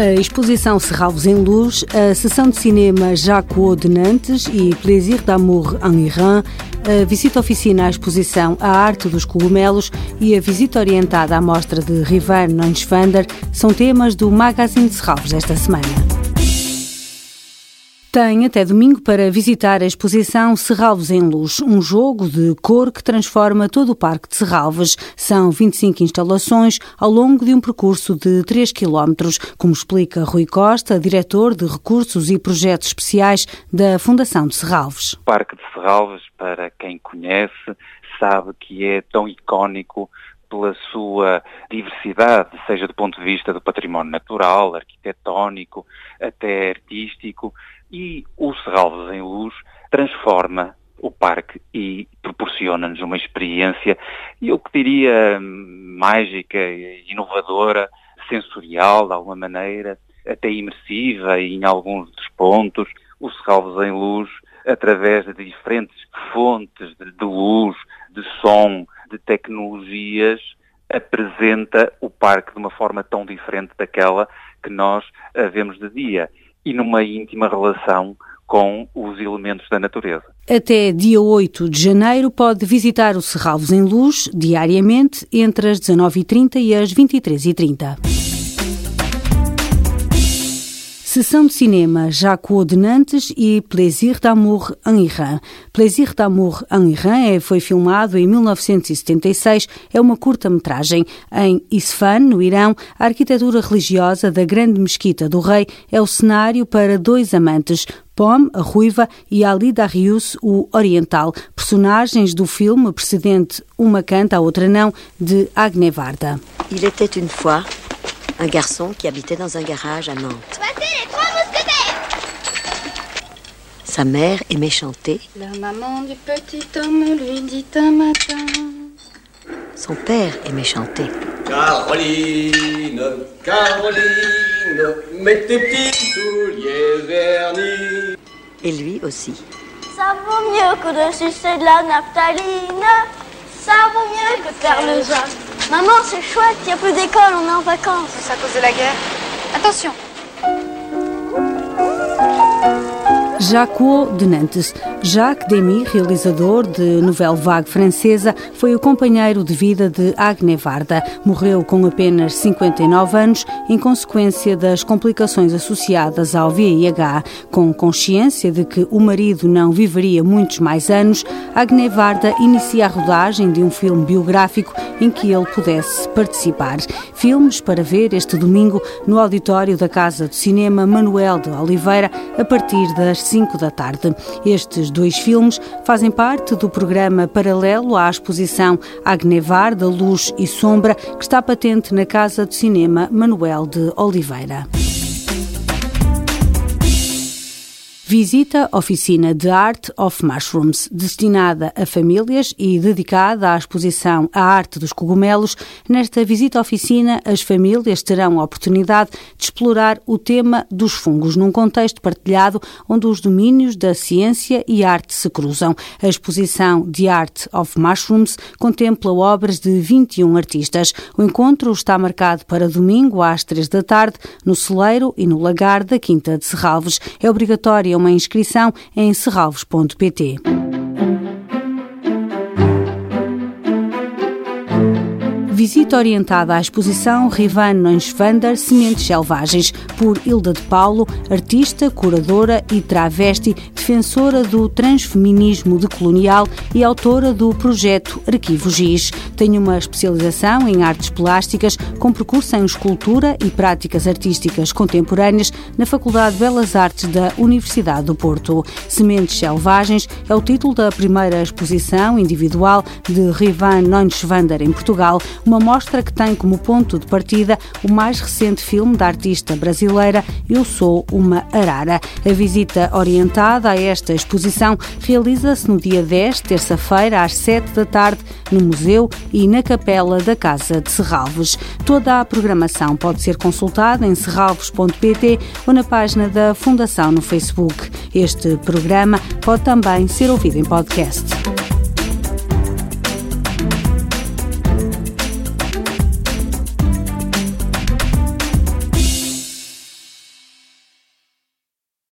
A exposição Serralvos em Luz, a sessão de cinema Jacques de Nantes e Plaisir d'amour en Iran, a visita oficina à exposição A Arte dos Cogumelos e a visita orientada à mostra de Rivan Neuschwander são temas do Magazine de Serralvos desta semana. Tem até domingo para visitar a exposição Serralves em Luz, um jogo de cor que transforma todo o Parque de Serralves. São 25 instalações ao longo de um percurso de 3 km, como explica Rui Costa, diretor de Recursos e Projetos Especiais da Fundação de Serralves. O Parque de Serralves, para quem conhece, sabe que é tão icónico pela sua diversidade, seja do ponto de vista do património natural, arquitetónico, até artístico, e o Serralves em Luz transforma o parque e proporciona-nos uma experiência, eu que diria mágica, inovadora, sensorial de alguma maneira, até imersiva em alguns dos pontos. O Serralves em Luz, através de diferentes fontes de, luz, de som, de tecnologias, apresenta o parque de uma forma tão diferente daquela que nós vemos de dia e numa íntima relação com os elementos da natureza. Até dia 8 de janeiro pode visitar o Serralvos em Luz diariamente entre as 19h30 e as 23h30. Sessão de cinema Jacques de Nantes e Plaisir d'amour en Iran. Plaisir d'amour en Iran é, foi filmado em 1976, é uma curta-metragem. Em Isfahan, no Irão, a arquitetura religiosa da Grande Mesquita do Rei é o cenário para dois amantes, Pom, a ruiva, e Ali Darius, o oriental, personagens do filme precedente Uma Canta, a Outra Não, de Agne Varda. Il était une fois un garçon qui habitait dans un garage à Nantes. Sa mère aimait chanter. La maman du petit homme lui dit un matin. Son père aimait chanter. Caroline, Caroline, mets tes petits souliers vernis. Et lui aussi. Ça vaut mieux que de sucer de la naphtaline. Ça vaut mieux que de faire le. Maman, c'est chouette, il n'y a plus d'école, on est en vacances. C'est à cause de la guerre. Attention Jacques de Nantes. Jacques Demy, realizador de novela vague francesa, foi o companheiro de vida de Agne Varda. Morreu com apenas 59 anos em consequência das complicações associadas ao VIH. Com consciência de que o marido não viveria muitos mais anos, Agne Varda inicia a rodagem de um filme biográfico em que ele pudesse participar. Filmes para ver este domingo no auditório da Casa do Cinema Manuel de Oliveira a partir das 5 da tarde. Estes dois filmes fazem parte do programa paralelo à exposição Agnevar da Luz e Sombra, que está patente na Casa do Cinema Manuel de Oliveira. Visita oficina de Art of Mushrooms, destinada a famílias e dedicada à exposição A Arte dos Cogumelos. Nesta visita oficina, as famílias terão a oportunidade de explorar o tema dos fungos, num contexto partilhado onde os domínios da ciência e arte se cruzam. A exposição The Art of Mushrooms contempla obras de 21 artistas. O encontro está marcado para domingo às três da tarde, no Celeiro e no Lagar da Quinta de Serralves. É obrigatória uma inscrição em serralvos.pt. Visita orientada à exposição Rivan Neuschwander Sementes Selvagens, por Hilda de Paulo, artista, curadora e travesti, defensora do transfeminismo decolonial e autora do projeto Arquivo Giz. Tem uma especialização em artes plásticas, com percurso em escultura e práticas artísticas contemporâneas na Faculdade de Belas Artes da Universidade do Porto. Sementes Selvagens é o título da primeira exposição individual de Rivan Neuschwander em Portugal, uma mostra que tem como ponto de partida o mais recente filme da artista brasileira Eu Sou uma Arara. A visita orientada a esta exposição realiza-se no dia 10, terça-feira, às 7 da tarde, no Museu e na Capela da Casa de Serralves. Toda a programação pode ser consultada em serralves.pt ou na página da Fundação no Facebook. Este programa pode também ser ouvido em podcast.